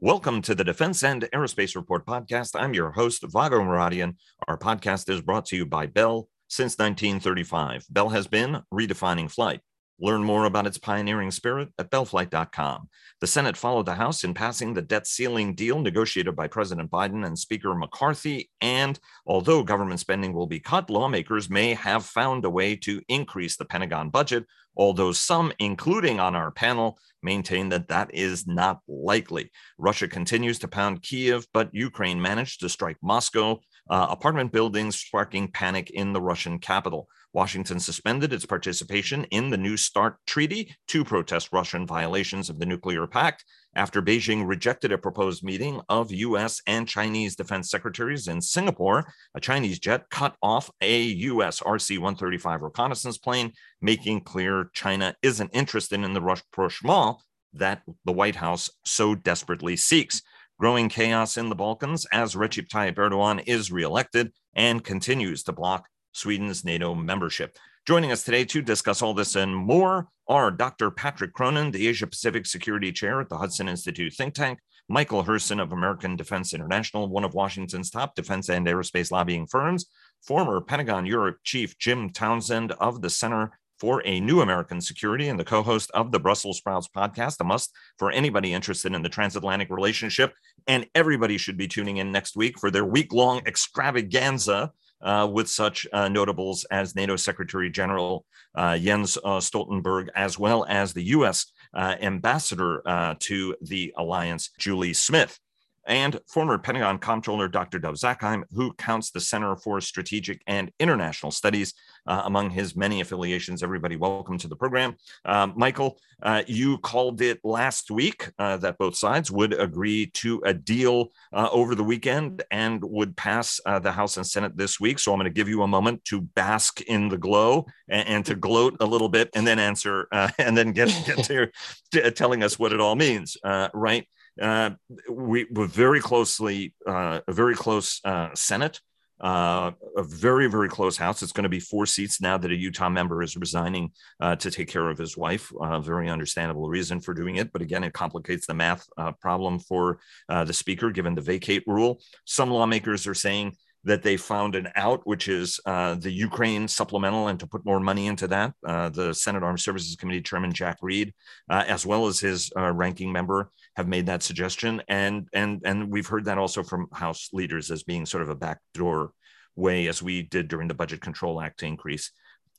Welcome to the Defense and Aerospace Report podcast. I'm your host, Vago Muradian. Our podcast is brought to you by Bell since 1935. Bell has been redefining flight. Learn more about its pioneering spirit at bellflight.com. The Senate followed the House in passing the debt ceiling deal negotiated by President Biden and Speaker McCarthy. And although government spending will be cut, lawmakers may have found a way to increase the Pentagon budget, although some, including on our panel, maintain that that is not likely. Russia continues to pound Kiev, but Ukraine managed to strike Moscow, uh, apartment buildings sparking panic in the Russian capital. Washington suspended its participation in the New START treaty to protest Russian violations of the nuclear pact after Beijing rejected a proposed meeting of US and Chinese defense secretaries in Singapore. A Chinese jet cut off a US RC 135 reconnaissance plane, making clear China isn't interested in the rapprochement that the White House so desperately seeks. Growing chaos in the Balkans as Recep Tayyip Erdogan is reelected and continues to block Sweden's NATO membership. Joining us today to discuss all this and more are Dr. Patrick Cronin, the Asia Pacific Security Chair at the Hudson Institute think tank, Michael Herson of American Defense International, one of Washington's top defense and aerospace lobbying firms, former Pentagon Europe Chief Jim Townsend of the Center for a New American Security and the co host of the Brussels Sprouts podcast, a must for anybody interested in the transatlantic relationship. And everybody should be tuning in next week for their week long extravaganza uh, with such uh, notables as NATO Secretary General uh, Jens uh, Stoltenberg, as well as the U.S. Uh, ambassador uh, to the alliance, Julie Smith and former Pentagon Comptroller Dr. Dov Zakheim, who counts the Center for Strategic and International Studies uh, among his many affiliations. Everybody, welcome to the program. Um, Michael, uh, you called it last week uh, that both sides would agree to a deal uh, over the weekend and would pass uh, the House and Senate this week. So I'm going to give you a moment to bask in the glow and, and to gloat a little bit and then answer uh, and then get, get to, to telling us what it all means, right? Uh, we were very closely, uh, a very close uh, Senate, uh, a very, very close House. It's going to be four seats now that a Utah member is resigning uh, to take care of his wife. Very understandable reason for doing it. But again, it complicates the math problem for the Speaker given the vacate rule. Some lawmakers are saying that they found an out, which is uh, the Ukraine supplemental, and to put more money into that. Uh, the Senate Armed Services Committee Chairman Jack Reed, uh, as well as his ranking member, have made that suggestion, and and and we've heard that also from House leaders as being sort of a backdoor way, as we did during the Budget Control Act to increase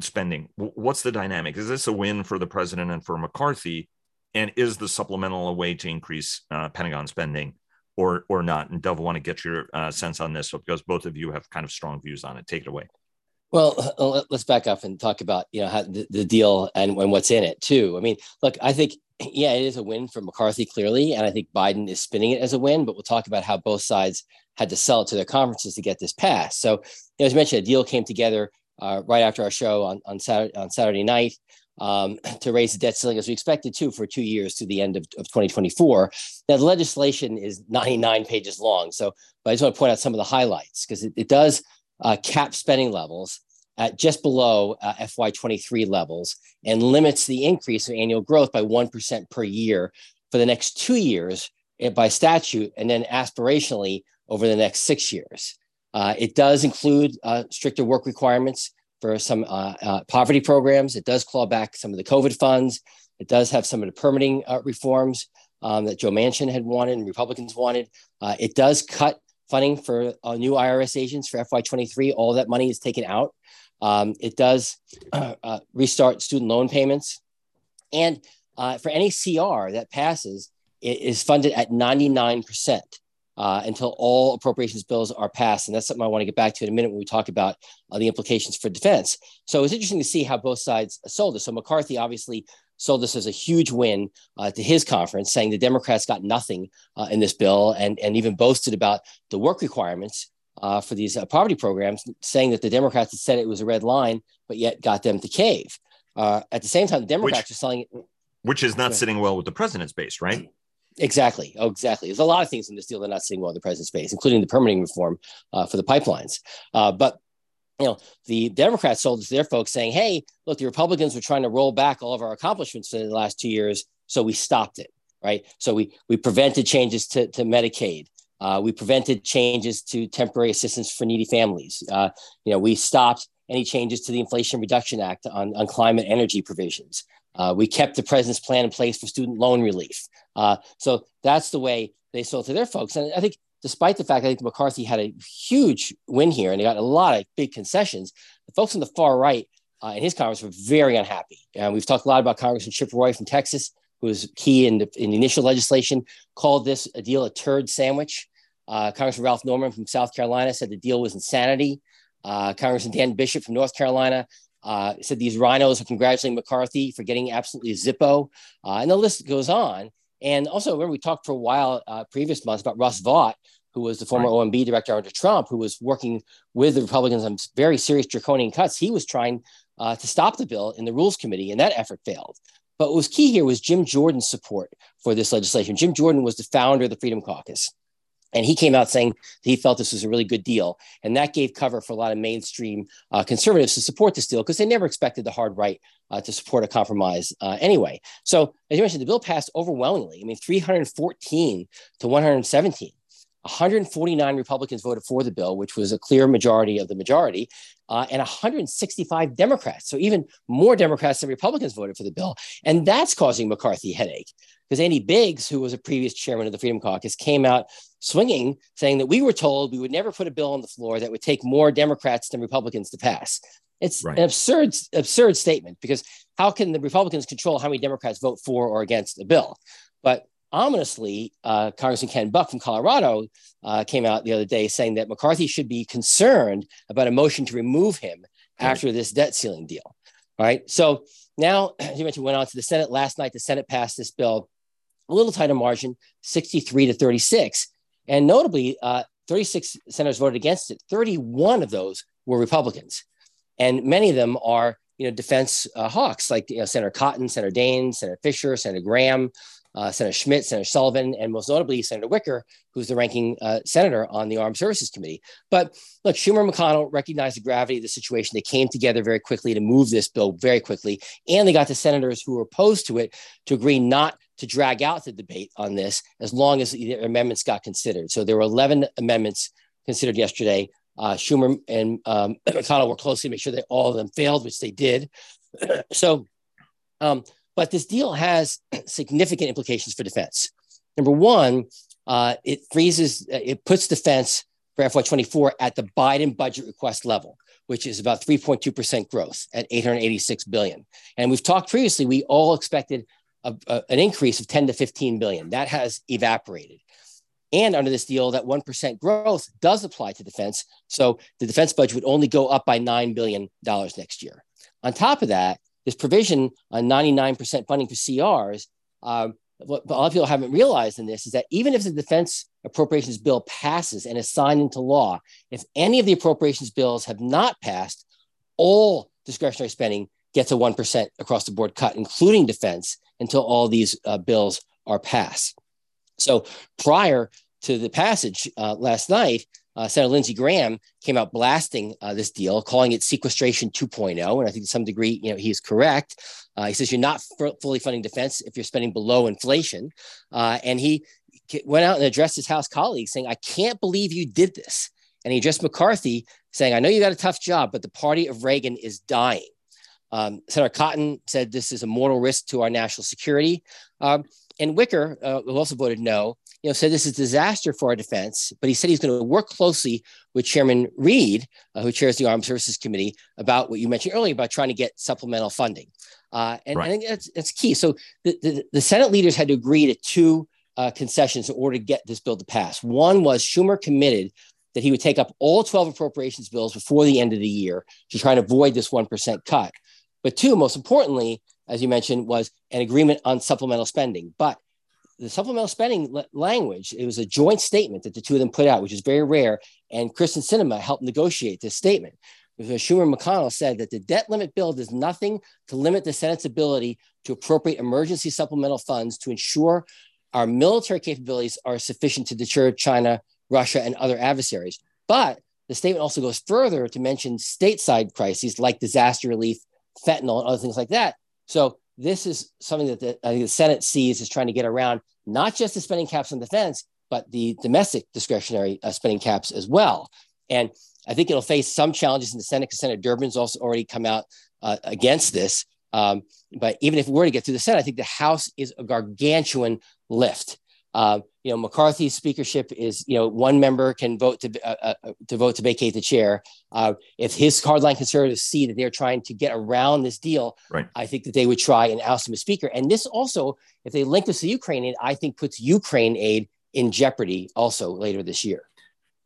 spending. What's the dynamic? Is this a win for the president and for McCarthy? And is the supplemental a way to increase uh, Pentagon spending? or or not. And Dov, I want to get your uh, sense on this because both of you have kind of strong views on it. Take it away. Well, uh, let's back up and talk about you know how the, the deal and, and what's in it too. I mean, look, I think yeah, it is a win for McCarthy clearly, and I think Biden is spinning it as a win. But we'll talk about how both sides had to sell it to their conferences to get this passed. So, you know, as mentioned, a deal came together uh, right after our show on on Saturday on Saturday night um, to raise the debt ceiling as we expected to for two years to the end of, of 2024. Now, the legislation is 99 pages long. So, but I just want to point out some of the highlights because it, it, does uh, cap spending levels at just below uh, FY23 levels and limits the increase of annual growth by 1% per year for the next two years eh, by statute and then aspirationally over the next six years. Uh, it does include uh, stricter work requirements for some uh, uh, poverty programs. It does claw back some of the COVID funds. It does have some of the permitting reforms um, that Joe Manchin had wanted and Republicans wanted. It does cut funding for new IRS agents for FY23. All that money is taken out. Um, it does uh, restart student loan payments. And for any CR that passes, it is funded at 99% uh, until all appropriations bills are passed. And that's something I want to get back to in a minute when we talk about uh, the implications for defense. So it's interesting to see how both sides sold this. So McCarthy obviously sold this as a huge win uh, to his conference, saying the Democrats got nothing uh, in this bill, and, and even boasted about the work requirements uh, for these uh, poverty programs, saying that the Democrats had said it was a red line, but yet got them to cave. at the same time, the Democrats which, are selling it. Which is not sitting well with the president's base, right? Exactly. Oh, exactly. There's a lot of things in this deal that are not sitting well in the president's base, including the permitting reform uh, for the pipelines. Uh, but you know, the Democrats sold to their folks saying, "Hey, look, the Republicans were trying to roll back all of our accomplishments in the last two years, so we stopped it." right? So we we prevented changes to, to Medicaid. Uh, we prevented changes to temporary assistance for needy families. Uh, you know, we stopped any changes to the Inflation Reduction Act on, on climate energy provisions. Uh, we kept the president's plan in place for student loan relief. Uh, so that's the way they sold to their folks. And I think, despite the fact I think McCarthy had a huge win here and he got a lot of big concessions, the folks on the far right uh, in his Congress were very unhappy. And we've talked a lot about Congressman Chip Roy from Texas, who was key in the, in the initial legislation, called this a deal a turd sandwich. Uh, Congressman Ralph Norman from South Carolina said the deal was insanity. Uh, Congressman Dan Bishop from North Carolina uh, said these rhinos are congratulating McCarthy for getting absolutely Zippo. Uh, and the list goes on. And also, remember, we talked for a while uh, previous months about Russ Vought, who was the former right. OMB director under Trump, who was working with the Republicans on very serious draconian cuts. He was trying uh, to stop the bill in the Rules Committee, and that effort failed. But what was key here was Jim Jordan's support for this legislation. Jim Jordan was the founder of the Freedom Caucus. And he came out saying he felt this was a really good deal. And that gave cover for a lot of mainstream uh, conservatives to support this deal because they never expected the hard right uh, to support a compromise uh, anyway. So, as you mentioned, the bill passed overwhelmingly. I mean, 314 to 117. 149 Republicans voted for the bill, which was a clear majority of the majority, uh, and 165 Democrats. So even more Democrats than Republicans voted for the bill. And that's causing McCarthy headache because Andy Biggs, who was a previous chairman of the Freedom Caucus, came out swinging, saying that we were told we would never put a bill on the floor that would take more Democrats than Republicans to pass. It's right. an absurd, absurd statement because how can the Republicans control how many Democrats vote for or against a bill? But ominously, uh, Congressman Ken Buck from Colorado uh, came out the other day saying that McCarthy should be concerned about a motion to remove him after this debt ceiling deal. All right. So now, as you mentioned, went on to the Senate last night. The Senate passed this bill a little tighter margin, 63 to 36. And notably, uh, 36 senators voted against it. 31 of those were Republicans. And many of them are, you know, defense uh, hawks like you know, Senator Cotton, Senator Daines, Senator Fischer, Senator Graham, uh, Senator Schmitt, Senator Sullivan, and most notably Senator Wicker, who's the ranking uh, senator on the Armed Services Committee. But look, Schumer and McConnell recognized the gravity of the situation. They came together very quickly to move this bill very quickly, and they got the senators who were opposed to it to agree not to drag out the debate on this as long as the amendments got considered. So there were 11 amendments considered yesterday. Uh, Schumer and um, McConnell worked closely to make sure that all of them failed, which they did. so um, but this deal has significant implications for defense. Number one, uh, it freezes, uh, it puts defense for FY24 at the Biden budget request level, which is about 3.2% growth at 886 billion. And we've talked previously, we all expected a, a, an increase of 10 to 15 billion. That has evaporated. And under this deal, that 1% growth does apply to defense. So the defense budget would only go up by $9 billion next year. On top of that, this provision on 99% funding for CRs, um, what a lot of people haven't realized in this is that even if the defense appropriations bill passes and is signed into law, if any of the appropriations bills have not passed, all discretionary spending gets a 1% across the board cut, including defense, until all these uh, bills are passed. So prior to the passage uh, last night, uh, Senator Lindsey Graham came out blasting uh, this deal, calling it sequestration 2.0. And I think to some degree, you know, he's correct. Uh, he says you're not f- fully funding defense if you're spending below inflation. Uh, and he went out and addressed his House colleagues saying, I can't believe you did this. And he addressed McCarthy saying, I know you got a tough job, but the party of Reagan is dying. Um, Senator Cotton said this is a mortal risk to our national security. Um, and Wicker, uh, who also voted no, you know, said this is disaster for our defense, but he said he's going to work closely with Chairman Reed, uh, who chairs the Armed Services Committee, about what you mentioned earlier about trying to get supplemental funding. Uh, and right. I think that's, that's key. So the, the, the, Senate leaders had to agree to two uh, concessions in order to get this bill to pass. One was Schumer committed that he would take up all 12 appropriations bills before the end of the year to try and avoid this 1% cut. But two, most importantly, as you mentioned, was an agreement on supplemental spending. But the supplemental spending language, it was a joint statement that the two of them put out, which is very rare. And Kyrsten Sinema helped negotiate this statement. Because Schumer McConnell said that the debt limit bill does nothing to limit the Senate's ability to appropriate emergency supplemental funds to ensure our military capabilities are sufficient to deter China, Russia, and other adversaries. But the statement also goes further to mention stateside crises like disaster relief, fentanyl, and other things like that. So this is something that the, the Senate sees as trying to get around not just the spending caps on defense, but the domestic discretionary uh, spending caps as well. And I think it'll face some challenges in the Senate because Senator Durbin's also already come out uh, against this. Um, but even if we were to get through the Senate, I think the House is a gargantuan lift. Uh, you know, McCarthy's speakership is, you know, one member can vote to uh, uh, to vote to vacate the chair. Uh, if his hardline conservatives see that they're trying to get around this deal, right. I think that they would try and oust him as speaker. And this also, if they link this to Ukraine aid, I think puts Ukraine aid in jeopardy also later this year.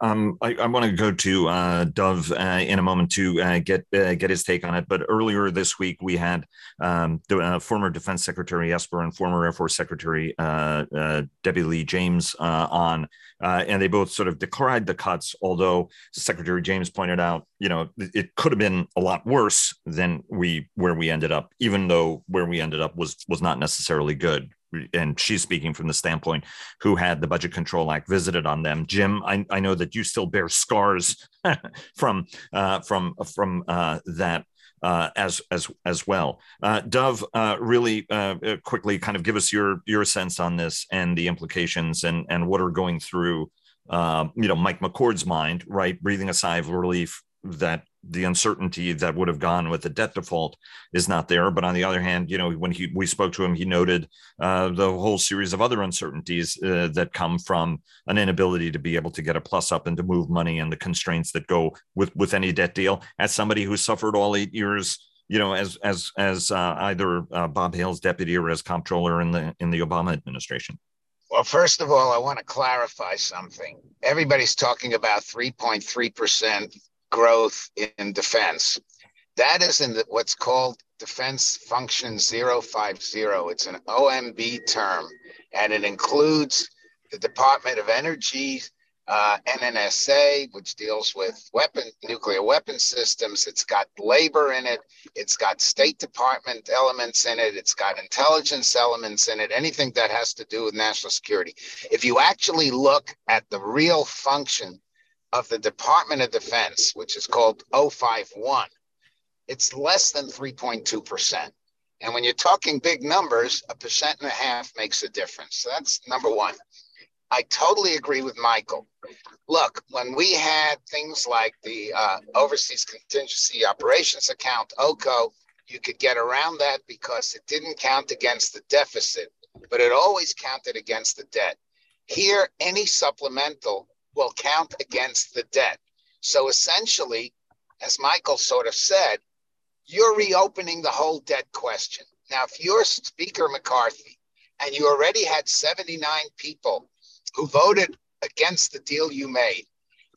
Um, I, I want to go to uh, Dov uh, in a moment to uh, get uh, get his take on it. But earlier this week, we had um, the uh, former Defense Secretary Esper and former Air Force Secretary uh, Debbie Lee James on, and they both sort of decried the cuts. Although Secretary James pointed out, you know, it could have been a lot worse than we where we ended up, even though where we ended up was was not necessarily good and she's speaking from the standpoint who had the budget control act visited on them. Jim i, I know that you still bear scars from uh, from from uh, that uh, as as as well. Uh, dov uh, really uh, quickly kind of give us your your sense on this and the implications and and what are going through you know mike mccord's mind right? Breathing a sigh of relief that the uncertainty that would have gone with the debt default is not there. But on the other hand, you know, when he we spoke to him, he noted uh, the whole series of other uncertainties uh, that come from an inability to be able to get a plus up and to move money and the constraints that go with with any debt deal. As somebody who suffered all eight years. You know, as as as uh, either uh, Bob Hale's deputy or as comptroller in the in the Obama administration. Well, first of all, I want to clarify something. Everybody's talking about 3.3 percent growth in defense. That is in the, what's called Defense Function 050. It's an OMB term, and it includes the Department of Energy, uh, NNSA, which deals with weapon nuclear weapon systems. It's got labor in it. It's got State Department elements in it. It's got intelligence elements in it. Anything that has to do with national security. If you actually look at the real function of the Department of Defense, which is called 051, it's less than 3.2%. And when you're talking big numbers, a percent and a half makes a difference. So that's number one. I totally agree with Michael. Look, when we had things like the uh, Overseas Contingency Operations Account, OCO, you could get around that because it didn't count against the deficit, but it always counted against the debt. Here, any supplemental will count against the debt. So essentially, as Michael sort of said, you're reopening the whole debt question. Now, if you're Speaker McCarthy and you already had 79 people who voted against the deal you made,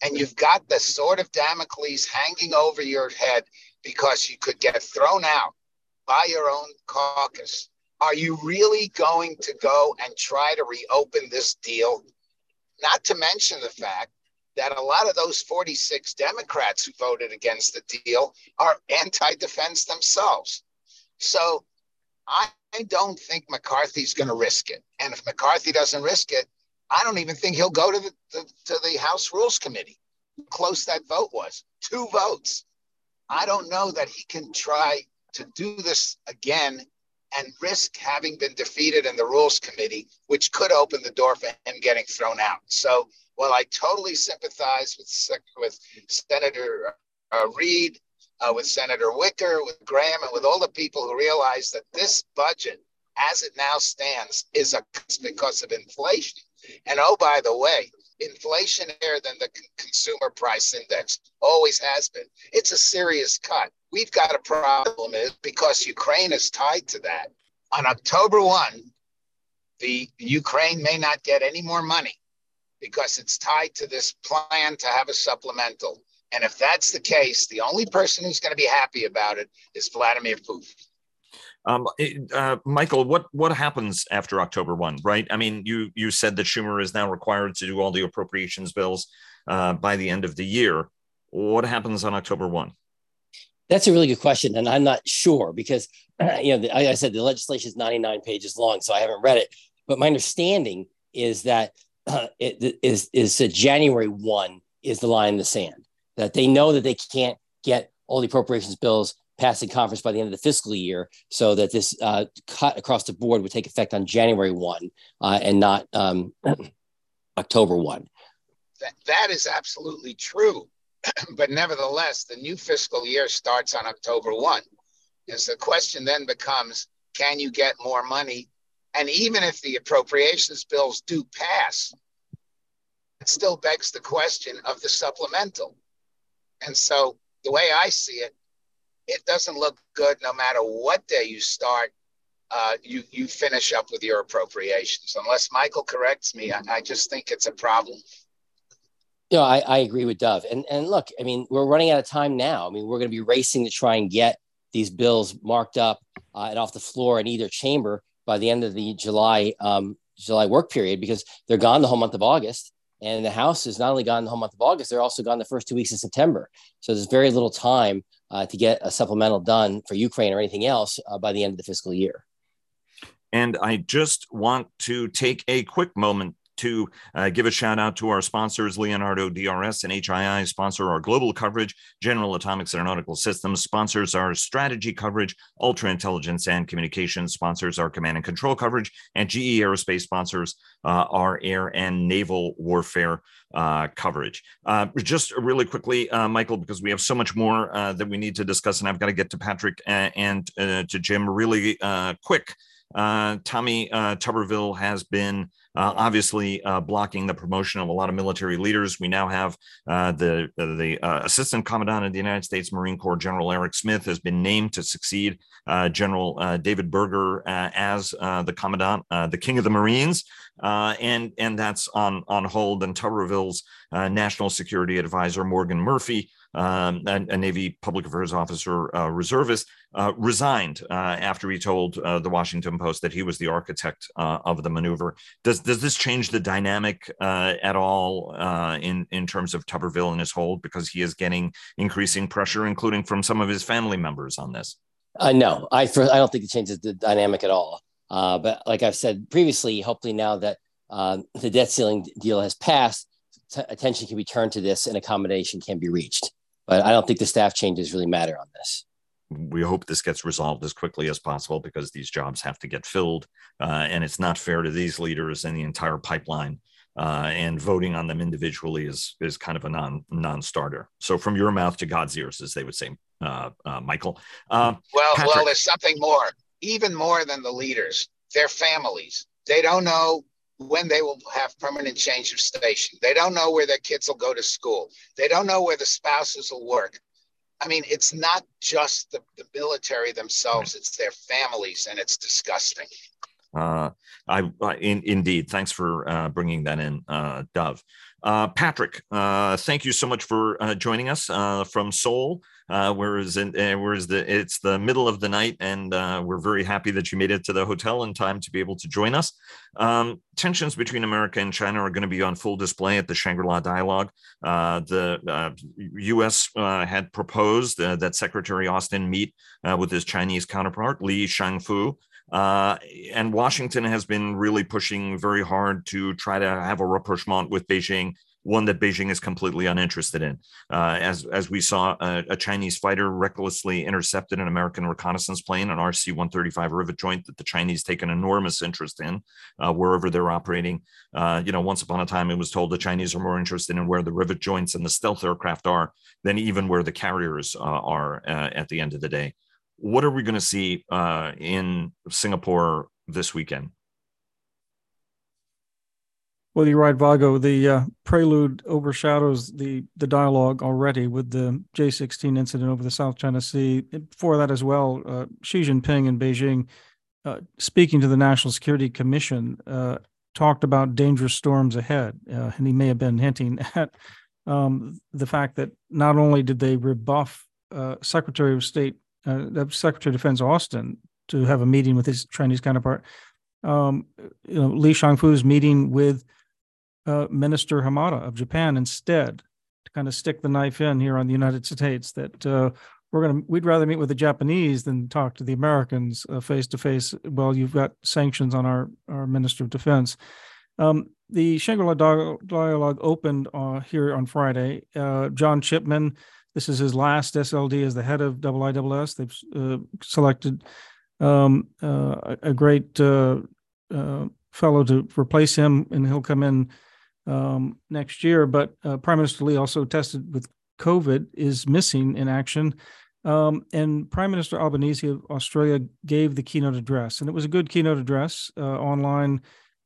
and you've got the sword of Damocles hanging over your head because you could get thrown out by your own caucus, are you really going to go and try to reopen this deal not to mention the fact that a lot of those 46 Democrats who voted against the deal are anti defense themselves. So I don't think McCarthy's going to risk it. And if McCarthy doesn't risk it, I don't even think he'll go to the, to the House Rules Committee. Close that vote was two votes. I don't know that he can try to do this again and risk having been defeated in the rules committee, which could open the door for him getting thrown out. So while I totally sympathize with, with Senator uh, Reed, uh, with Senator Wicker, with Graham, and with all the people who realize that this budget, as it now stands, is a because of inflation. And oh, by the way, inflation higher than the consumer price index always has been. It's a serious cut. We've got a problem is because Ukraine is tied to that. On October 1, the Ukraine may not get any more money because it's tied to this plan to have a supplemental. And if that's the case, the only person who's going to be happy about it is Vladimir Putin. Um, uh, Michael, what what happens after October one? Right? I mean, you you said that Schumer is now required to do all the appropriations bills uh, by the end of the year. What happens on October one? That's a really good question, and I'm not sure because you know, the, like I said, the legislation is 99 pages long, so I haven't read it. But my understanding is that uh, it is is January one is the line in the sand. That they know that they can't get all the appropriations bills passed in conference by the end of the fiscal year so that this uh, cut across the board would take effect on January 1 uh, and not um, October 1. That, that is absolutely true. but nevertheless, the new fiscal year starts on October 1. And so the question then becomes can you get more money? And even if the appropriations bills do pass, it still begs the question of the supplemental. And so the way I see it, it doesn't look good no matter what day you start. Uh, you you finish up with your appropriations. Unless Michael corrects me, I, I just think it's a problem. No, I, I agree with Dov. And and look, I mean, we're running out of time now. I mean, we're going to be racing to try and get these bills marked up uh, and off the floor in either chamber by the end of the July um, July work period because they're gone the whole month of August. And the House is not only gone the whole month of August, they're also gone the first two weeks of September. So there's very little time uh, to get a supplemental done for Ukraine or anything else uh, by the end of the fiscal year. And I just want to take a quick moment to uh, give a shout out to our sponsors, Leonardo DRS and HII sponsor our global coverage. General Atomics Aeronautical Systems sponsors our strategy coverage. Ultra Intelligence and Communications sponsors our command and control coverage. And GE Aerospace sponsors uh, our air and naval warfare uh, coverage. Uh, just really quickly, uh, Michael, because we have so much more uh, that we need to discuss, and I've got to get to Patrick and, to Jim really quick. Tommy Tuberville has been uh, obviously uh, blocking the promotion of a lot of military leaders. We now have uh, the the uh, Assistant Commandant of the United States Marine Corps, General Eric Smith, has been named to succeed uh, General uh, David Berger as the Commandant, the King of the Marines, and and that's on on hold. And Tuberville's National Security Advisor Morgan Murphy um, a, a, Navy public affairs officer, uh, reservist, uh, resigned uh, after he told uh, the Washington Post that he was the architect uh, of the maneuver. Does does this change the dynamic uh, at all in in terms of Tuberville and his hold because he is getting increasing pressure, including from some of his family members on this? no, I for, I don't think it changes the dynamic at all. but like I've said previously, hopefully now that the debt ceiling deal has passed, t- attention can be turned to this and accommodation can be reached. But I don't think the staff changes really matter on this. We hope this gets resolved as quickly as possible because these jobs have to get filled. Uh, and it's not fair to these leaders and the entire pipeline. Uh, and voting on them individually is is kind of a non non-starter. So from your mouth to God's ears, as they would say, uh, uh Michael. Uh, well, Patrick. well, there's something more, even more than the leaders. Their families. They don't know when they will have permanent change of station. They don't know where their kids will go to school. They don't know where the spouses will work. I mean, it's not just the, the military themselves, it's their families, and it's disgusting. Uh, I, I in, indeed. Thanks for uh, bringing that in, uh, Dov. Uh, Patrick, uh, thank you so much for uh, joining us from Seoul. Uh, whereas in, uh, whereas the it's the middle of the night, and uh, we're very happy that you made it to the hotel in time to be able to join us. Um, tensions between America and China are going to be on full display at the Shangri-La Dialogue. Uh, the U.S. Uh, uh, had proposed that Secretary Austin meet with his Chinese counterpart Li Shangfu. Uh, and Washington has been really pushing very hard to try to have a rapprochement with Beijing one that Beijing is completely uninterested in. Uh, as as we saw, a, a, Chinese fighter recklessly intercepted an American reconnaissance plane, an RC-135 rivet joint that the Chinese take an enormous interest in uh, wherever they're operating. Uh, you know, once upon a time, it was told the Chinese are more interested in where the rivet joints and the stealth aircraft are than even where the carriers uh, are uh, at the end of the day. What are we going to see uh, in Singapore this weekend? Well, you're right, Vago. The uh, prelude overshadows the the dialogue already with the J-16 incident over the South China Sea. Before that, as well, uh, Xi Jinping in Beijing, uh, speaking to the National Security Commission, uh, talked about dangerous storms ahead, uh, and he may have been hinting at um, the fact that not only did they rebuff uh, Secretary of State, Secretary of Defense Austin to have a meeting with his Chinese counterpart, um, you know, Li Shangfu's meeting with uh, Minister Hamada of Japan instead to kind of stick the knife in here on the United States that uh, we're going to we'd rather meet with the Japanese than talk to the Americans face to face. Well, you've got sanctions on our our Minister of Defense. Um, the Shangri-La dialogue opened uh, here on Friday. Uh, John Chipman, This is his last SLD as the head of IISS. They've uh, selected um, uh, a great uh, uh, fellow to replace him, and he'll come in um, next year. But uh, Prime Minister Lee also tested with COVID, is missing in action. Um, and Prime Minister Albanese of Australia gave the keynote address, and it was a good keynote address. Uh, online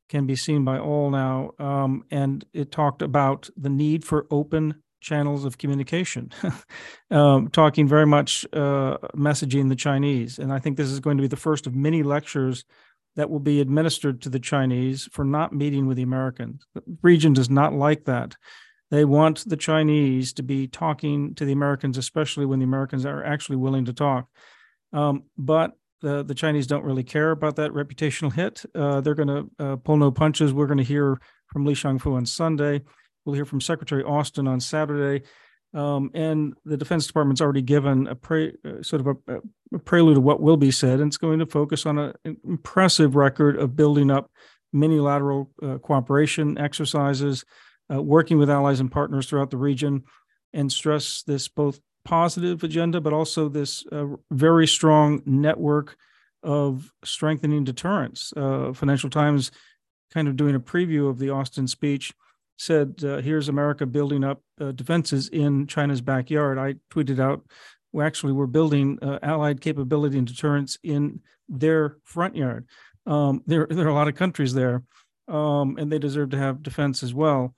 can be seen by all now, um, and it talked about the need for open channels of communication, um, talking very much uh, messaging the Chinese. And I think this is going to be the first of many lectures that will be administered to the Chinese for not meeting with the Americans. The region does not like that. They want the Chinese to be talking to the Americans, especially when the Americans are actually willing to talk. Um, but the, the Chinese don't really care about that reputational hit. Uh, they're going to uh, pull no punches. We're going to hear from Li Shangfu on Sunday. We'll hear from Secretary Austin on Saturday. Um, and the Defense Department's already given a pre, uh, sort of a, a, prelude of what will be said, and it's going to focus on an impressive record of building up minilateral uh, cooperation exercises, uh, working with allies and partners throughout the region, and stress this both positive agenda, but also this uh, very strong network of strengthening deterrence. Uh, Financial Times kind of doing a preview of the Austin speech said, uh, "Here's America building up uh, defenses in China's backyard." I tweeted out, "We actually we're building uh, allied capability and deterrence in their front yard." Um, there, there are a lot of countries there, um, and they deserve to have defense as well.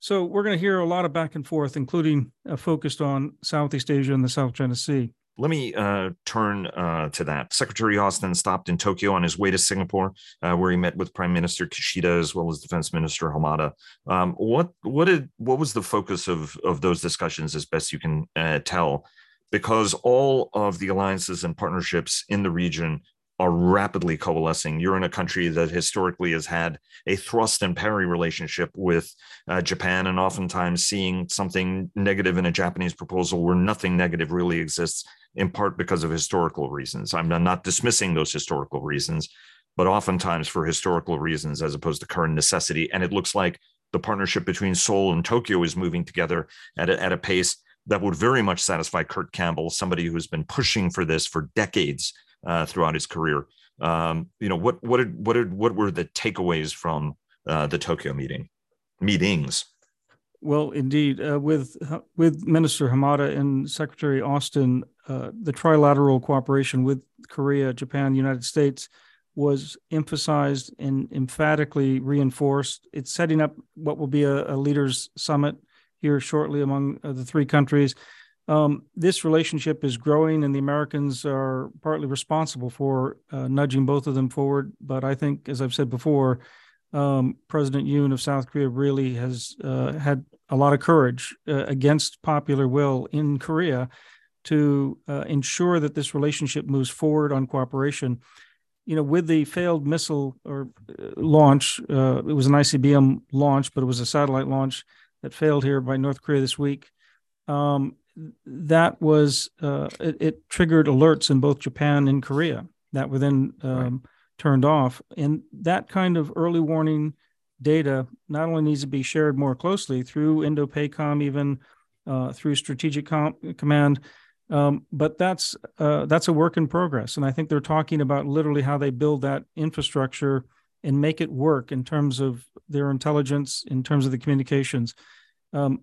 So we're going to hear a lot of back and forth, including uh, focused on Southeast Asia and the South China Sea. Let me uh, turn uh, to that. Secretary Austin stopped in Tokyo on his way to Singapore, uh, where he met with Prime Minister Kishida as well as Defense Minister Hamada. Um, what what did what was the focus of of those discussions, as best you can uh, tell? Because all of the alliances and partnerships in the region are rapidly coalescing. You're in a country that historically has had a thrust and parry relationship with uh, Japan, and oftentimes seeing something negative in a Japanese proposal where nothing negative really exists in part because of historical reasons. I'm not dismissing those historical reasons, but oftentimes for historical reasons as opposed to current necessity. And it looks like the partnership between Seoul and Tokyo is moving together at a, at a pace that would very much satisfy Kurt Campbell, somebody who's been pushing for this for decades uh, throughout his career. Um, you know, what what did, what did, what were the takeaways from uh, the Tokyo meeting meetings? Well, indeed, uh, with with Minister Hamada and Secretary Austin, uh, the trilateral cooperation with Korea, Japan, United States was emphasized and emphatically reinforced. It's setting up what will be a, a leaders summit here shortly among uh, the three countries. Um, this relationship is growing, and the Americans are partly responsible for uh, nudging both of them forward. But I think, as I've said before, um, President Yoon of South Korea really has uh, had a lot of courage uh, against popular will in Korea to uh, ensure that this relationship moves forward on cooperation. You know, with the failed missile or uh, launch, uh, it was an ICBM launch, but it was a satellite launch that failed here by North Korea this week. Um, that was uh, it, it, triggered alerts in both Japan and Korea that were then um, right turned off. And that kind of early warning data not only needs to be shared more closely through INDOPACOM, even uh, through Strategic Com- Command, um, but that's uh, that's a work in progress. And I think they're talking about literally how they build that infrastructure and make it work in terms of their intelligence, in terms of the communications. Um,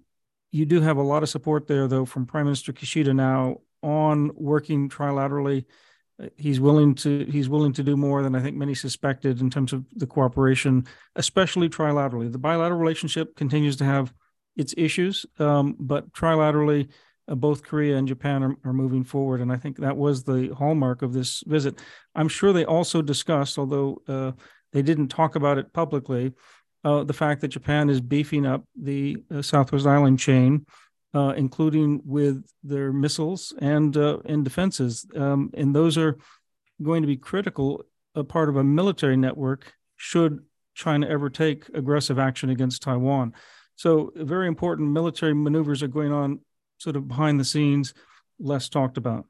you do have a lot of support there, though, from Prime Minister Kishida now on working trilaterally he's willing to he's willing to do more than I think many suspected in terms of the cooperation, especially trilaterally. The bilateral relationship continues to have its issues, um, but trilaterally, uh, both Korea and Japan are, are, moving forward, and I think that was the hallmark of this visit. I'm sure they also discussed, although uh, they didn't talk about it publicly, uh, the fact that Japan is beefing up the uh, Southwest Island chain uh, including with their missiles and uh, defenses. Um, and those are going to be critical, a part of a military network should China ever take aggressive action against Taiwan. So very important military maneuvers are going on sort of behind the scenes, less talked about.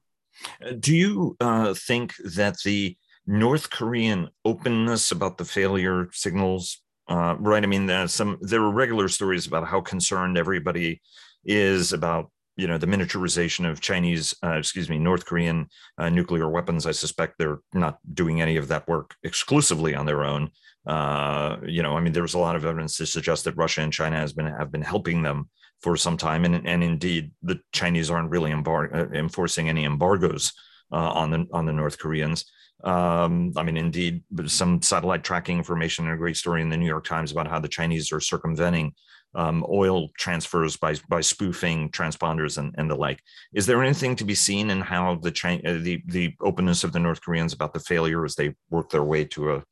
Uh, do you uh, think that the North Korean openness about the failure signals uh, right? I mean, some there were regular stories about how concerned everybody is about you know the miniaturization of Chinese, uh, excuse me, North Korean uh, nuclear weapons. I suspect they're not doing any of that work exclusively on their own. Uh, you know, I mean, there's a lot of evidence to suggest that Russia and China has been have been helping them for some time, and and indeed the Chinese aren't really embar- uh, enforcing any embargoes uh, on the on the North Koreans. Um, I mean, indeed, some satellite tracking information and a great story in the New York Times about how the Chinese are circumventing um, oil transfers by by spoofing transponders and, and the like. Is there anything to be seen in how the uh, the the openness of the North Koreans about the failure as they work their way to a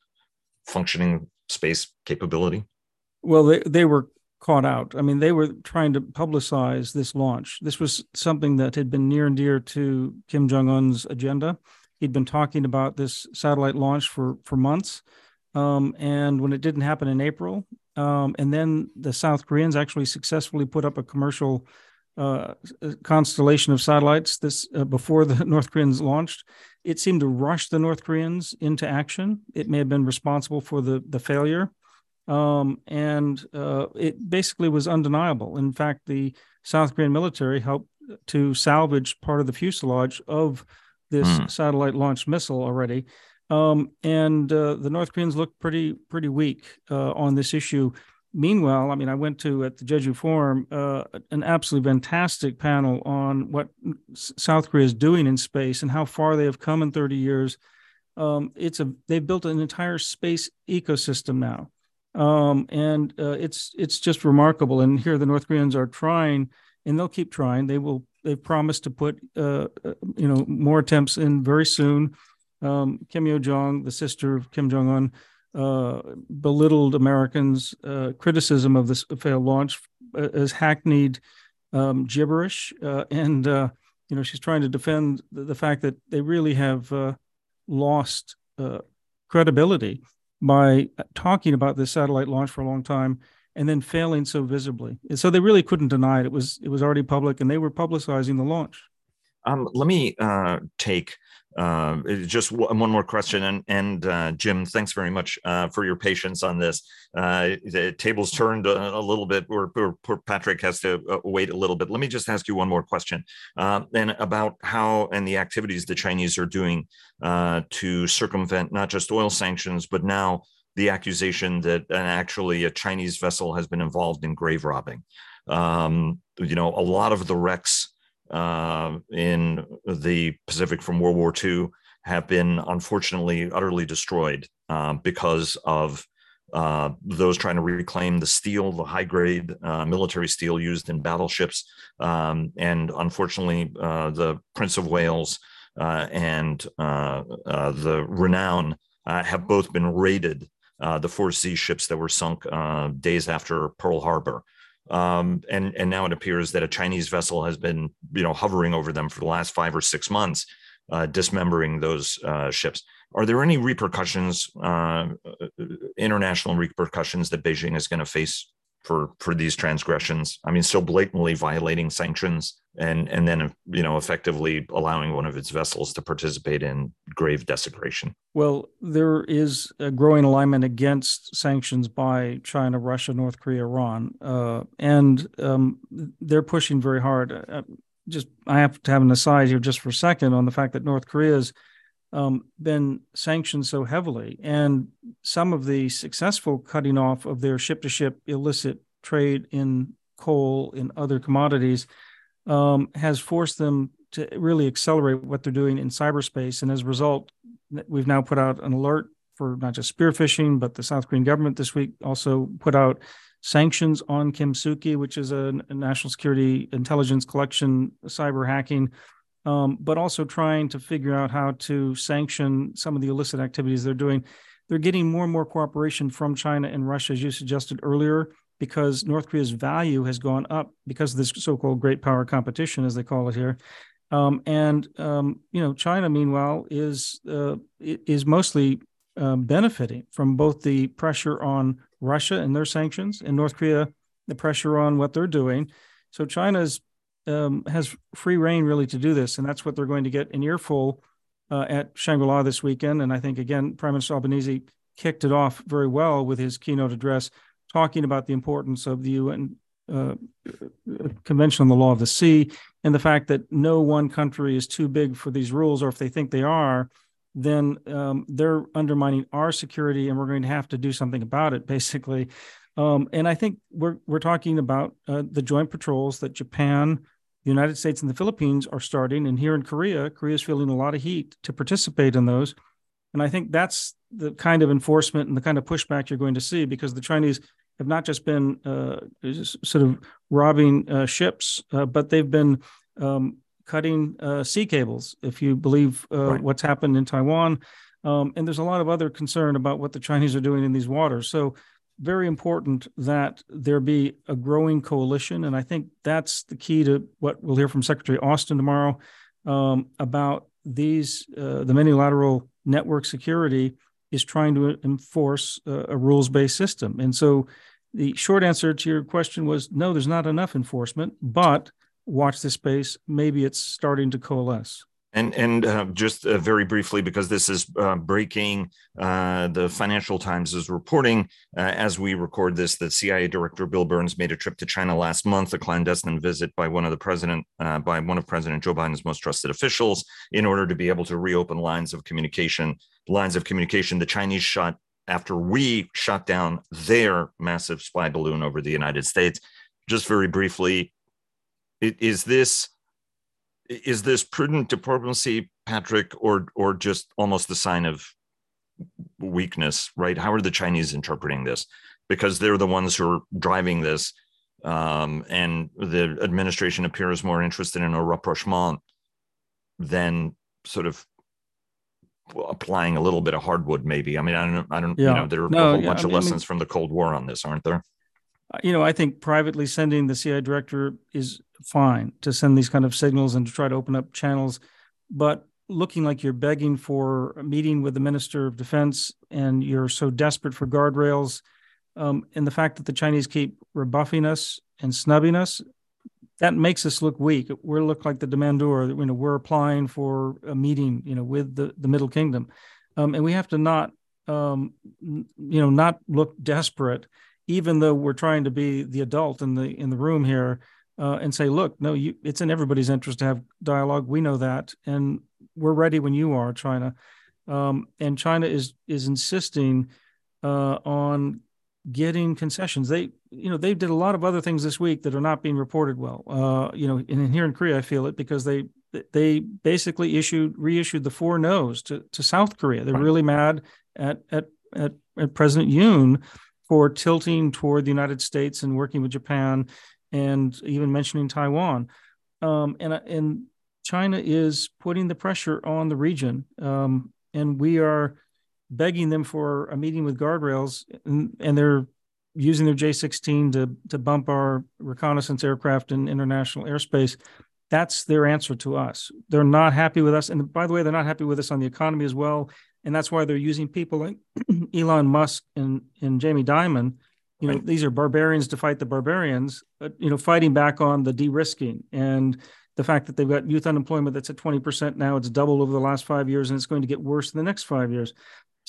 functioning space capability? Well, they they were caught out. I mean, they were trying to publicize this launch. This was something that had been near and dear to Kim Jong Un's agenda. He'd been talking about this satellite launch for for months. Um, and when it didn't happen in April, um, and then the South Koreans actually successfully put up a commercial uh, constellation of satellites this uh, before the North Koreans launched. It seemed to rush the North Koreans into action. It may have been responsible for the the failure, um, and uh, it basically was undeniable. In fact, the South Korean military helped to salvage part of the fuselage of this mm. satellite launched missile already. Um, and uh, the North Koreans look pretty pretty weak uh, on this issue. Meanwhile, I mean, I went to at the Jeju Forum uh, an absolutely fantastic panel on what South Korea is doing in space and how far they have come in 30 years. Um, it's a they've built an entire space ecosystem now, um, and uh, it's it's just remarkable. And here the North Koreans are trying, and they'll keep trying. They will. They've promised to put uh, uh, you know more attempts in very soon um, Kim Yo Jong, the sister of Kim Jong Un, uh, belittled Americans' uh, criticism of this failed launch as hackneyed um, gibberish, uh, and uh, you know she's trying to defend the, the fact that they really have uh, lost uh, credibility by talking about this satellite launch for a long time and then failing so visibly. And so they really couldn't deny it. It was it was already public, and they were publicizing the launch. Um, let me take uh, just one more question, and, and uh, Jim, thanks very much uh, for your patience on this. Uh, the tables turned a, a little bit, or, or, Patrick has to uh, wait a little bit. Let me just ask you one more question, uh, and about how and the activities the Chinese are doing to circumvent not just oil sanctions, but now the accusation that actually a Chinese vessel has been involved in grave robbing. Um, you know, a lot of the wrecks uh, in the Pacific from World War II have been unfortunately utterly destroyed uh, because of uh, those trying to reclaim the steel, the high grade uh, military steel used in battleships. Um, and unfortunately, uh, the Prince of Wales uh, and the Renown have both been raided, the Force Z ships that were sunk days after Pearl Harbor. Um, and and now it appears that a Chinese vessel has been you know hovering over them for the last five or six months, uh, dismembering those uh, ships. Are there any repercussions, uh, international repercussions that Beijing is going to face for for these transgressions? I mean, so blatantly violating sanctions and and then you know effectively allowing one of its vessels to participate in grave desecration. Well, there is a growing alignment against sanctions by China, Russia, North Korea, Iran, uh, and um, they're pushing very hard. Uh, just I have to have an aside here just for a second on the fact that North Korea's um, been sanctioned so heavily, and some of the successful cutting off of their ship-to-ship illicit trade in coal in other commodities um, has forced them to really accelerate what they're doing in cyberspace. And as a result, we've now put out an alert for not just spearphishing, but the South Korean government this week also put out sanctions on Kimsuky, which is a, a national security intelligence collection cyber hacking um, but also trying to figure out how to sanction some of the illicit activities they're doing. They're getting more and more cooperation from China and Russia, as you suggested earlier, because North Korea's value has gone up because of this so-called great power competition, as they call it here. Um, and um, you know, China, meanwhile, is uh, is mostly uh, benefiting from both the pressure on Russia and their sanctions, and North Korea the pressure on what they're doing. So China's um, has free rein really to do this, and that's what they're going to get an earful uh, at Shangri-La this weekend. And I think again, Prime Minister Albanese kicked it off very well with his keynote address, talking about the importance of the UN uh, Convention on the Law of the Sea and the fact that no one country is too big for these rules, or if they think they are, then um, they're undermining our security, and we're going to have to do something about it, basically. Um, and I think we're we're talking about uh, the joint patrols that Japan, the United States, and the Philippines are starting, and here in Korea, Korea is feeling a lot of heat to participate in those. And I think that's the kind of enforcement and the kind of pushback you're going to see because the Chinese have not just been uh, sort of robbing uh, ships, uh, but they've been um, cutting uh, sea cables, if you believe uh, right. what's happened in Taiwan. Um, and there's a lot of other concern about what the Chinese are doing in these waters. So, very important that there be a growing coalition. And I think that's the key to what we'll hear from Secretary Austin tomorrow um, about these, uh, the multilateral network security is trying to enforce a, a rules based system. And so, the short answer to your question was no, there's not enough enforcement, but watch this space. Maybe it's starting to coalesce. And and uh, just uh, very briefly, because this is uh, breaking, uh, the Financial Times is reporting uh, as we record this that CIA Director Bill Burns made a trip to China last month, a clandestine visit by one of the president uh, by one of President Joe Biden's most trusted officials, in order to be able to reopen lines of communication. Lines of communication the Chinese shot after we shot down their massive spy balloon over the United States. Just very briefly, is this is this prudent diplomacy, Patrick, or or just almost a sign of weakness? Right? How are the Chinese interpreting this? Because they're the ones who are driving this, um, and the administration appears more interested in a rapprochement than sort of applying a little bit of hardwood, maybe. I mean, I don't, I don't, yeah. you know, there are no, a whole yeah, bunch I mean, of lessons from the Cold War on this, aren't there? You know, I think privately sending the CIA director is fine to send these kind of signals and to try to open up channels, but looking like you're begging for a meeting with the minister of defense and you're so desperate for guardrails, um, and the fact that the Chinese keep rebuffing us and snubbing us, that makes us look weak. We look like the demandeur. You know, we're applying for a meeting, you know, with the, the Middle Kingdom, um, and we have to not, um, you know, not look desperate, even though we're trying to be the adult in the in the room here, uh, and say, look, no, you, it's in everybody's interest to have dialogue. We know that, and we're ready when you are, China. Um, and China is is insisting uh, on getting concessions. They, you know, they did a lot of other things this week that are not being reported well. Uh, you know, and here in Korea, I feel it because they they basically issued reissued the four no's to, to South Korea. They're really mad at, at at at President Yoon for tilting toward the United States and working with Japan, and even mentioning Taiwan. Um, and and China is putting the pressure on the region, um, and we are begging them for a meeting with guardrails, and, and they're using their J-16 to to bump our reconnaissance aircraft in international airspace. That's their answer to us. They're not happy with us, and by the way, they're not happy with us on the economy as well. And that's why they're using people like Elon Musk and and Jamie Dimon. You know, right. these are barbarians to fight the barbarians. But, you know, fighting back on the de-risking and the fact that they've got youth unemployment that's at 20% now it's doubled over the last five years and it's going to get worse in the next five years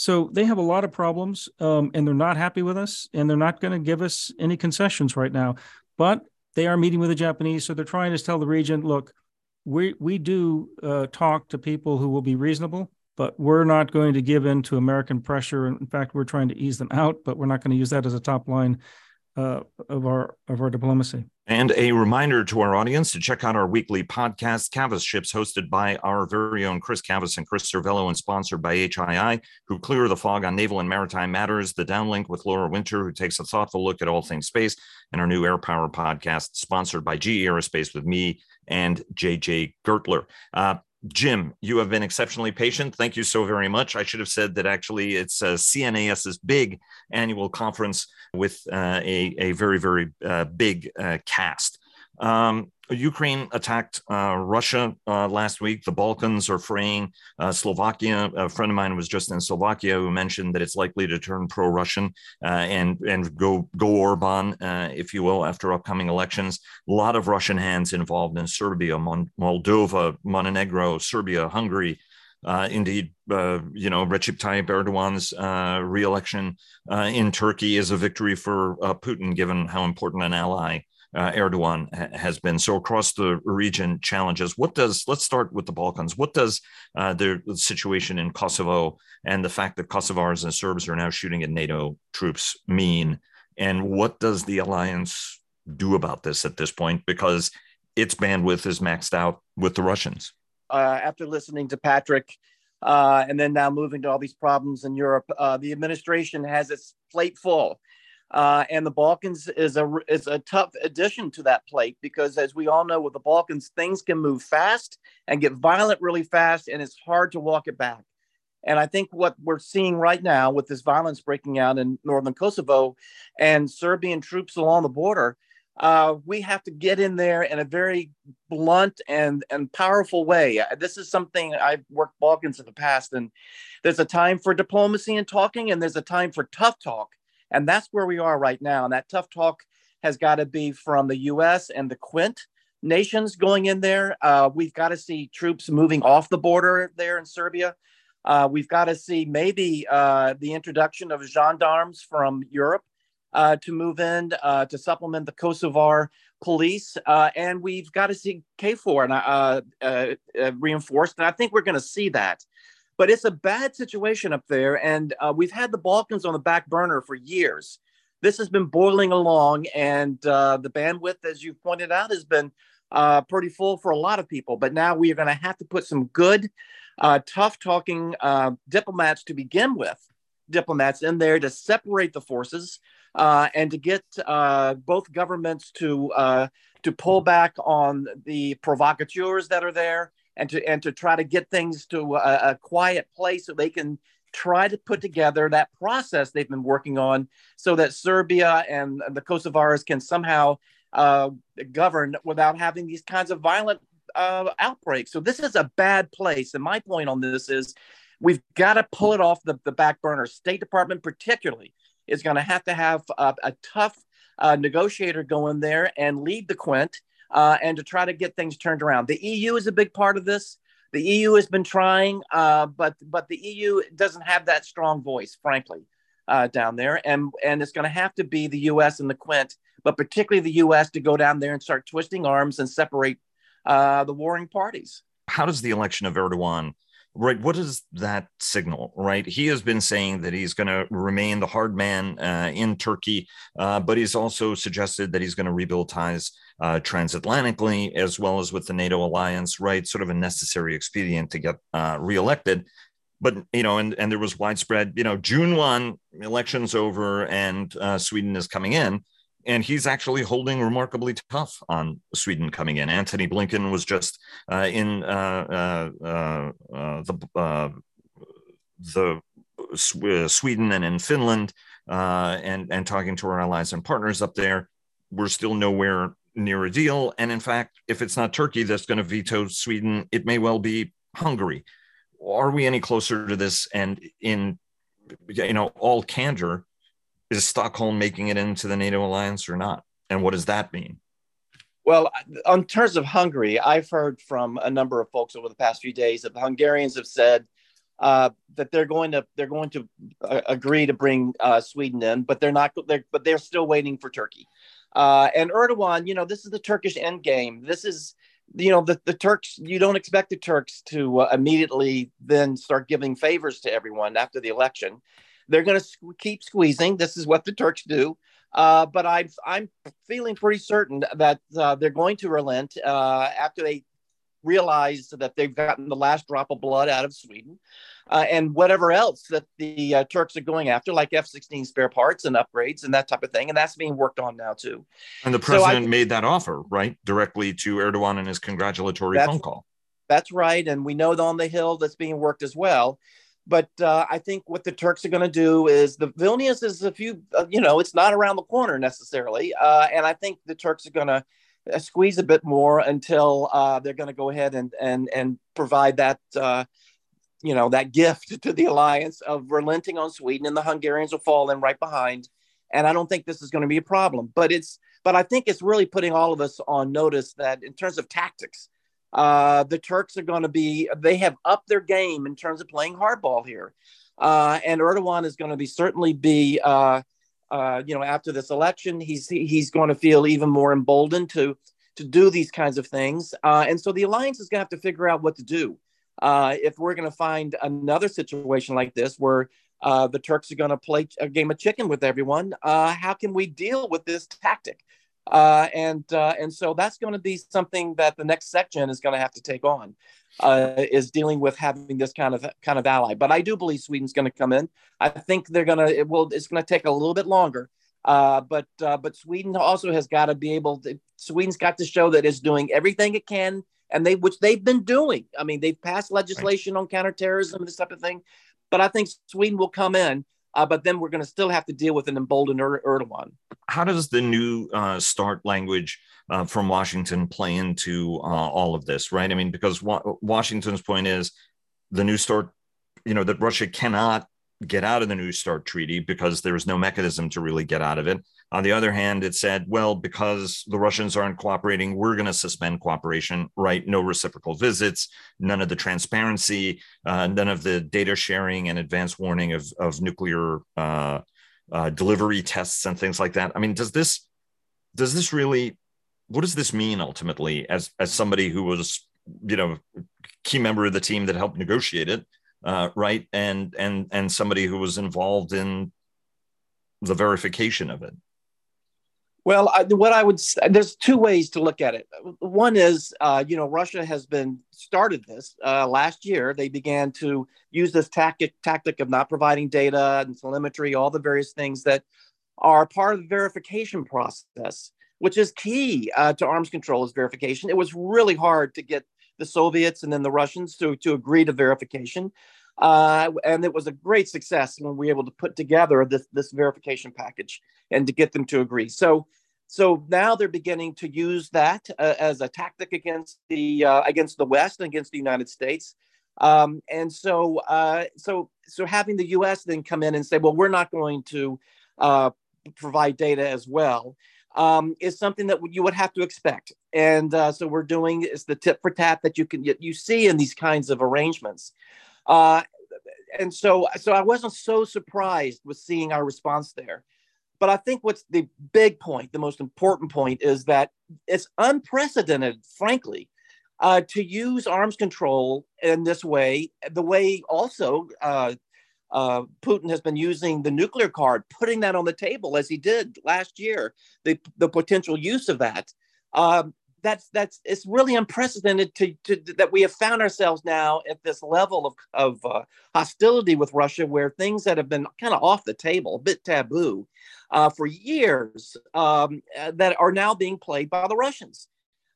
so they have a lot of problems, um, and they're not happy with us, and they're not going to give us any concessions right now. But they are meeting with the Japanese, so they're trying to tell the region, look, we we do uh, talk to people who will be reasonable, but we're not going to give in to American pressure. In fact, we're trying to ease them out, but we're not going to use that as a top line uh, of our of our diplomacy. And a reminder to our audience to check out our weekly podcast, Cavas Ships, hosted by our very own Chris Cavas and Chris Servello, and sponsored by HII, who clear the fog on naval and maritime matters. The Downlink with Laura Winter, who takes a thoughtful look at all things space, and our new Air Power podcast, sponsored by GE Aerospace with me and JJ Gertler. Uh, Jim, you have been exceptionally patient. Thank you so very much. I should have said that actually it's uh, CNAS's big annual conference with uh, a, a very, very uh, big uh, cast. Um, Ukraine attacked uh, Russia uh, last week. The Balkans are fraying. Uh, Slovakia, a friend of mine was just in Slovakia who mentioned that it's likely to turn pro-Russian uh, and and go go Orban, uh, if you will, after upcoming elections. A lot of Russian hands involved in Serbia, Mon- Moldova, Montenegro, Serbia, Hungary. Uh, indeed, you know, Recep Tayyip Erdogan's re-election in Turkey is a victory for Putin, given how important an ally uh, Erdogan ha- has been. So across the region, challenges. What does? Let's start with the Balkans. What does uh, the situation in Kosovo and the fact that Kosovars and Serbs are now shooting at NATO troops mean? And what does the alliance do about this at this point? Because its bandwidth is maxed out with the Russians. Uh, after listening to Patrick, uh, and then now moving to all these problems in Europe, uh, the administration has its plate full. Uh, and the Balkans is a is a tough addition to that plate because, as we all know, with the Balkans, things can move fast and get violent really fast, and it's hard to walk it back. And I think what we're seeing right now with this violence breaking out in northern Kosovo and Serbian troops along the border, uh, we have to get in there in a very blunt and and powerful way. This is something I've worked Balkans in the past, and there's a time for diplomacy and talking, and there's a time for tough talk and that's where we are right now. And that tough talk has got to be from the US and the Quint nations going in there. Uh, we've got to see troops moving off the border there in Serbia. Uh, we've got to see maybe uh, the introduction of gendarmes from Europe uh, to move in uh, to supplement the Kosovar police. Uh, and we've got to see KFOR and, reinforced. And I think we're going to see that. But it's a bad situation up there. And uh, we've had the Balkans on the back burner for years. This has been boiling along, and uh, the bandwidth, as you pointed out, has been uh, pretty full for a lot of people. But now we are going to have to put some good, uh, tough talking uh, diplomats to begin with, diplomats in there to separate the forces uh, and to get both governments to to pull back on the provocateurs that are there and to and to try to get things to a, a quiet place so they can try to put together that process they've been working on so that Serbia and the Kosovars can somehow uh, govern without having these kinds of violent uh, outbreaks. So this is a bad place. And my point on this is we've got to pull it off the, the back burner. State Department, particularly, is going to have to have a, a tough uh, negotiator go in there and lead the Quint uh, and to try to get things turned around. The EU is a big part of this. The EU has been trying, uh, but but the EU doesn't have that strong voice, frankly, uh, down there, and and it's going to have to be the U.S. and the Quint, but particularly the U.S. to go down there and start twisting arms and separate uh, the warring parties. How does the election of Erdogan? right what does that signal right he has been saying that he's going to remain the hard man uh, in turkey uh, but he's also suggested that he's going to rebuild ties uh, transatlantically as well as with the nato alliance right sort of a necessary expedient to get uh, reelected but you know and, and there was widespread you know june 1 elections over and uh, sweden is coming in and he's actually holding remarkably tough on Sweden coming in. Antony Blinken was just uh, in uh, uh, uh, uh the uh, the Sweden and in Finland, and and talking to our allies and partners up there. We're still nowhere near a deal, and in fact, if it's not Turkey that's going to veto Sweden, it may well be Hungary. Are we any closer to this? And in you know all candor is Stockholm making it into the NATO alliance or not? And what does that mean? Well, in terms of Hungary, I've heard from a number of folks over the past few days that the Hungarians have said uh, that they're going to they're going to uh, agree to bring uh, Sweden in, but they're not. They're, but they're still waiting for Turkey. Uh, and Erdogan, you know, this is the Turkish end game. This is you know the, the turks you don't expect the turks to uh, immediately then start giving favors to everyone after the election they're going to keep squeezing. This is what the Turks do. Uh, but I'm I'm feeling pretty certain that uh, they're going to relent uh, after they realize that they've gotten the last drop of blood out of Sweden, uh, and whatever else that the uh, Turks are going after, like F-16 spare parts and upgrades and that type of thing, and that's being worked on now too. And the president so I, made that offer right directly to Erdogan in his congratulatory phone call. That's right, and we know on the Hill that's being worked as well. But uh, I think what the Turks are going to do is the Vilnius is a few, uh, you know, it's not around the corner necessarily. Uh, and I think the Turks are going to squeeze a bit more until uh, they're going to go ahead and, and, and provide that, uh, you know, that gift to the alliance of relenting on Sweden and the Hungarians will fall in right behind. And I don't think this is going to be a problem, but it's, but I think it's really putting all of us on notice that in terms of tactics, uh, the Turks are going to be, they have upped their game in terms of playing hardball here. Uh, and Erdogan is going to be certainly be uh, uh, you know, after this election, he's he's going to feel even more emboldened to to do these kinds of things. Uh, and so the alliance is going to have to figure out what to do. Uh, if we're going to find another situation like this where uh, the Turks are going to play a game of chicken with everyone, uh, how can we deal with this tactic? Uh, and uh, and so that's going to be something that the next section is going to have to take on, uh, is dealing with having this kind of kind of ally. But I do believe Sweden's going to come in. I think they're going to it will it's going to take a little bit longer. Uh, but uh but Sweden also has got to be able to Sweden's got to show that it's doing everything it can, and they which they've been doing. I mean, they've passed legislation right. on counterterrorism and this type of thing. But I think Sweden will come in, uh, but then we're going to still have to deal with an emboldened er- Erdogan. How does the new uh, start language uh, from Washington play into uh, all of this? Right. I mean, because wa- Washington's point is the new start, you know, that Russia cannot get out of the New START treaty because there is no mechanism to really get out of it. On the other hand, it said, well, because the Russians aren't cooperating, we're going to suspend cooperation, right? No reciprocal visits, none of the transparency, uh, none of the data sharing and advance warning of, of nuclear uh, uh, delivery tests and things like that. I mean, does this does this really what does this mean ultimately as as somebody who was you know key member of the team that helped negotiate it uh, right? And and and somebody who was involved in the verification of it. Well, I, what I would there's two ways to look at it. One is, uh, you know, Russia has been started this uh, last year. They began to use this tactic tactic of not providing data and telemetry, all the various things that are part of the verification process, which is key uh, to arms control is verification. It was really hard to get the Soviets and then the Russians to, to agree to verification. Uh, and it was a great success when we were able to put together this, this verification package and to get them to agree. So, so now they're beginning to use that uh, as a tactic against the uh, against the West and against the United States. Um, and so, uh, so, so having the U.S. then come in and say, well, we're not going to uh, provide data as well um, is something that you would have to expect. And uh, so we're doing is the tip for tap that you can you see in these kinds of arrangements. Uh, and so so I wasn't so surprised with seeing our response there. But I think what's the big point, the most important point, is that it's unprecedented, frankly, uh, to use arms control in this way. The way also uh, uh, Putin has been using the nuclear card, putting that on the table as he did last year, the, the potential use of that. Um, that's that's it's really unprecedented to, to, that we have found ourselves now at this level of, of uh, hostility with Russia, where things that have been kind of off the table, a bit taboo, uh, for years, um, uh, that are now being played by the Russians.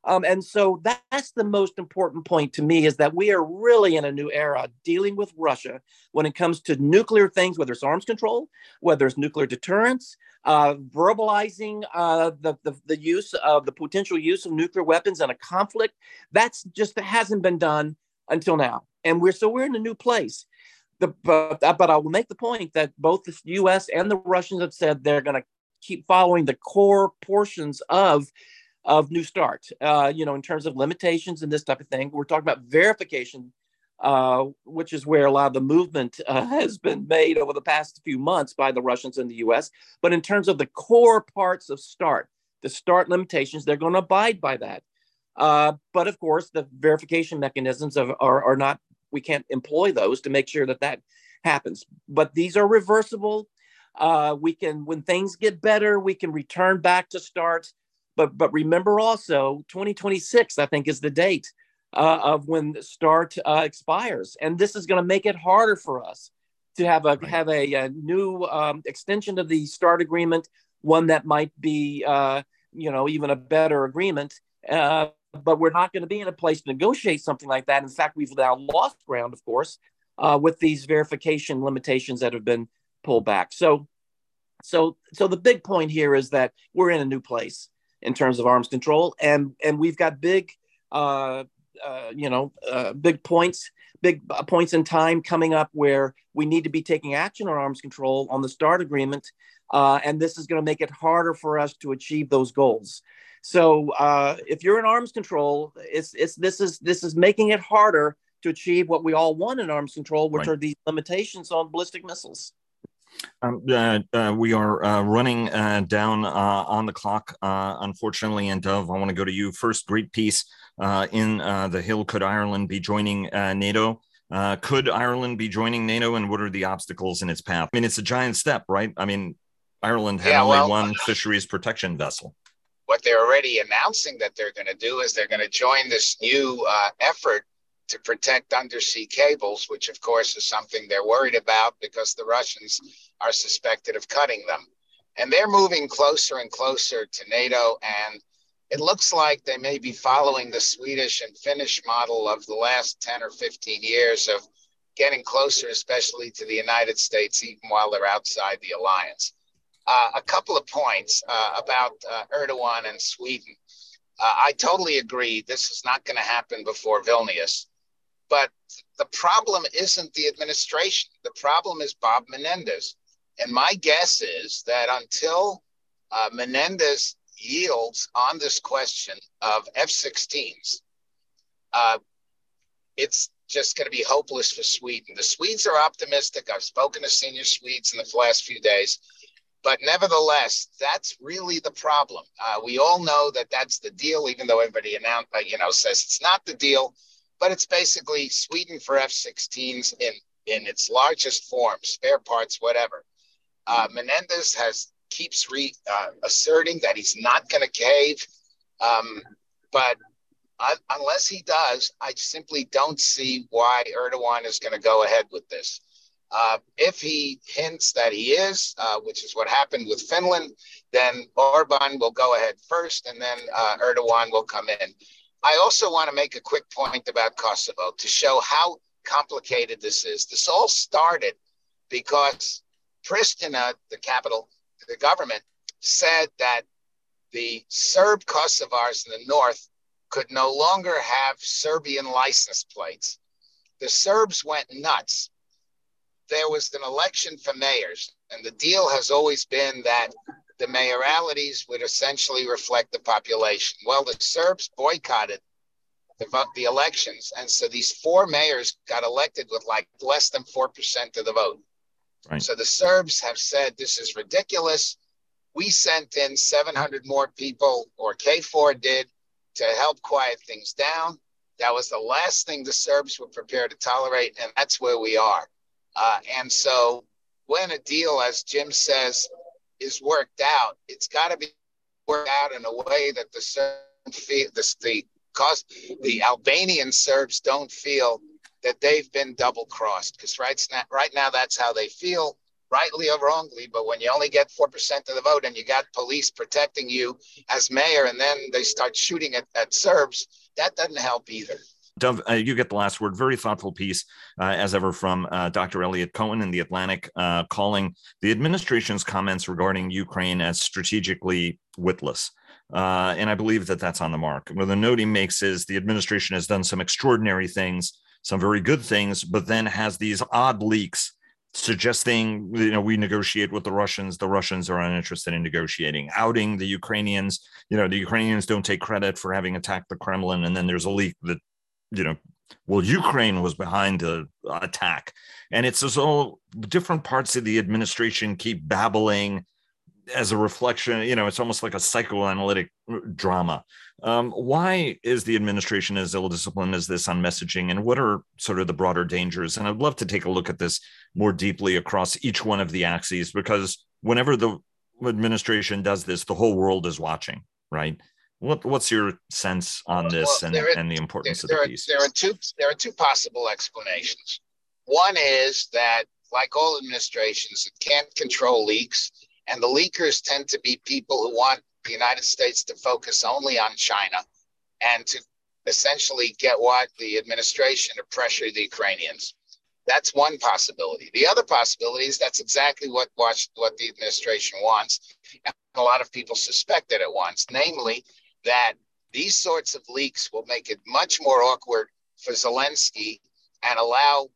Um, and so that's the most important point to me is that we are really in a new era dealing with Russia when it comes to nuclear things, whether it's arms control, whether it's nuclear deterrence, uh, verbalizing uh, the, the, the use of the potential use of nuclear weapons in a conflict. That's just that hasn't been done until now. And we're so we're in a new place. The, but, but I will make the point that both the U.S. and the Russians have said they're going to keep following the core portions of of New Start, uh, you know, in terms of limitations and this type of thing. We're talking about verification, uh, which is where a lot of the movement uh, has been made over the past few months by the Russians and the US. But in terms of the core parts of START, the START limitations, they're going to abide by that. Uh, but of course, the verification mechanisms are, are not, we can't employ those to make sure that that happens. But these are reversible. Uh, we can, when things get better, we can return back to START but but remember also 2026, I think, is the date uh, of when the START uh, expires, and this is going to make it harder for us to have a right. have a, a new um, extension of the START agreement, one that might be uh, you know even a better agreement. Uh, but we're not going to be in a place to negotiate something like that. In fact, we've now lost ground, of course, uh, with these verification limitations that have been pulled back. So, so, so the big point here is that we're in a new place in terms of arms control, and and we've got big, uh, uh, you know, uh, big points, big uh, points in time coming up where we need to be taking action on arms control on the START agreement, uh, and this is going to make it harder for us to achieve those goals. So uh, if you're in arms control, it's it's this is this is making it harder to achieve what we all want in arms control, which right. are these limitations on ballistic missiles. Um, uh, uh, we are uh, running uh, down uh, on the clock, uh, unfortunately. And Dov, I want to go to you first. Great piece in the Hill. Could Ireland be joining NATO? could Ireland be joining NATO, and what are the obstacles in its path? I mean, it's a giant step, right? I mean, Ireland had yeah, only well, one fisheries protection vessel. What they're already announcing that they're going to do is they're going to join this new effort to protect undersea cables, which of course is something they're worried about because the Russians are suspected of cutting them. And they're moving closer and closer to NATO. And it looks like they may be following the Swedish and Finnish model of the last 10 or 15 years of getting closer, especially to the United States, even while they're outside the alliance. Uh, a couple of points uh, about uh, Erdogan and Sweden. Uh, I totally agree. This is not going to happen before Vilnius. But the problem isn't the administration. The problem is Bob Menendez. And my guess is that until uh, Menendez yields on this question of F 16s, uh, it's just going to be hopeless for Sweden. The Swedes are optimistic. I've spoken to senior Swedes in the last few days. But nevertheless, that's really the problem. Uh, we all know that that's the deal, even though everybody announced, uh, you know, says it's not the deal but it's basically Sweden for F-16s in in its largest form, spare parts, whatever. Uh, Menendez has keeps re, uh, asserting that he's not going to cave, um, but unless he does, I simply don't see why Erdogan is going to go ahead with this. Uh, if he hints that he is, uh, which is what happened with Finland, then Orban will go ahead first, and then uh, Erdogan will come in. I also want to make a quick point about Kosovo to show how complicated this is. This all started because Pristina, the capital, the government, said that the Serb Kosovars in the north could no longer have Serbian license plates. The Serbs went nuts. There was an election for mayors, and the deal has always been that the mayoralities would essentially reflect the population. Well, the Serbs boycotted the, the elections. And so these four mayors got elected with like less than 4% of the vote. Right. So the Serbs have said this is ridiculous. We sent in 700 more people, or KFOR did, to help quiet things down. That was the last thing the Serbs were prepared to tolerate, and that's where we are. Uh, and so when a deal, as Jim says, is worked out, it's got to be worked out in a way that the feel the, the cause the Albanian Serbs don't feel that they've been double crossed because right right now that's how they feel rightly or wrongly but when you only get 4% of the vote and you got police protecting you as mayor and then they start shooting at, at serbs that doesn't help either Dov, uh, you get the last word. Very thoughtful piece, uh, as ever, from uh, Dr. Eliot Cohen in The Atlantic, uh, calling the administration's comments regarding Ukraine as strategically witless. Uh, and I believe that that's on the mark. Well, the note he makes is the administration has done some extraordinary things, some very good things, but then has these odd leaks suggesting you know we negotiate with the Russians the Russians are uninterested in negotiating outing the Ukrainians you know the Ukrainians don't take credit for having attacked the Kremlin and then there's a leak that you know, well, Ukraine was behind the attack. And it's as all different parts of the administration keep babbling as a reflection, you know, it's almost like a psychoanalytic drama. Um, why is the administration as ill disciplined as this on messaging, and what are sort of the broader dangers? And I'd love to take a look at this more deeply across each one of the axes, because whenever the administration does this, the whole world is watching, right? What, what's your sense on this well, and, are, and the importance there, of the piece? There are two there are two possible explanations. One is that, like all administrations, it can't control leaks, and the leakers tend to be people who want the United States to focus only on China and to essentially get what the administration to pressure the Ukrainians. That's one possibility. The other possibility is that's exactly what what the administration wants, and a lot of people suspect that it wants, namely that these sorts of leaks will make it much more awkward for Zelensky and allow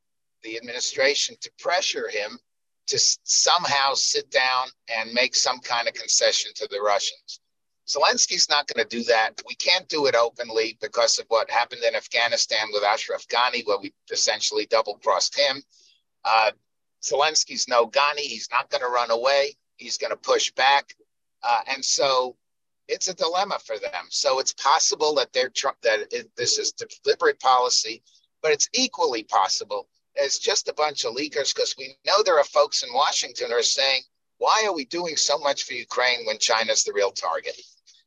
the administration to pressure him to somehow sit down and make some kind of concession to the Russians. Zelensky's not going to do that. We can't do it openly because of what happened in Afghanistan with Ashraf Ghani, where we essentially double crossed him. Uh, Zelensky's no Ghani. He's not going to run away. He's going to push back. Uh, and so it's a dilemma for them. So it's possible that they're tr- that it, this is deliberate policy, but it's equally possible as just a bunch of leakers because we know there are folks in Washington who are saying, why are we doing so much for Ukraine when China's the real target?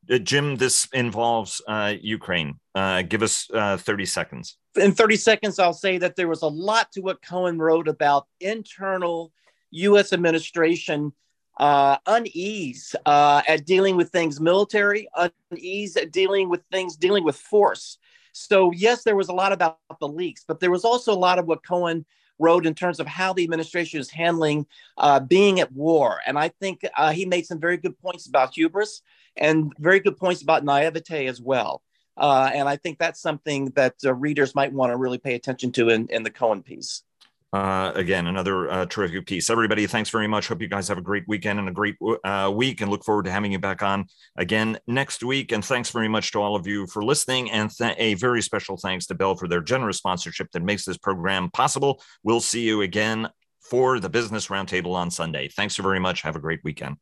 Uh, Jim, this involves uh, Ukraine. Uh, give us uh, 30 seconds. In 30 seconds, I'll say that there was a lot to what Cohen wrote about internal U.S. administration uh, unease uh, at dealing with things military, unease at dealing with things dealing with force. So, yes, there was a lot about the leaks, but there was also a lot of what Cohen wrote in terms of how the administration is handling uh, being at war. And I think uh, he made some very good points about hubris and very good points about naivete as well. Uh, and I think that's something that uh, readers might want to really pay attention to in, in the Cohen piece. Uh, again, another uh, terrific piece. Everybody, thanks very much. Hope you guys have a great weekend and a great uh, week, and look forward to having you back on again next week. And thanks very much to all of you for listening, and th- a very special thanks to Bell for their generous sponsorship that makes this program possible. We'll see you again for the Business Roundtable on Sunday. Thanks very much. Have a great weekend.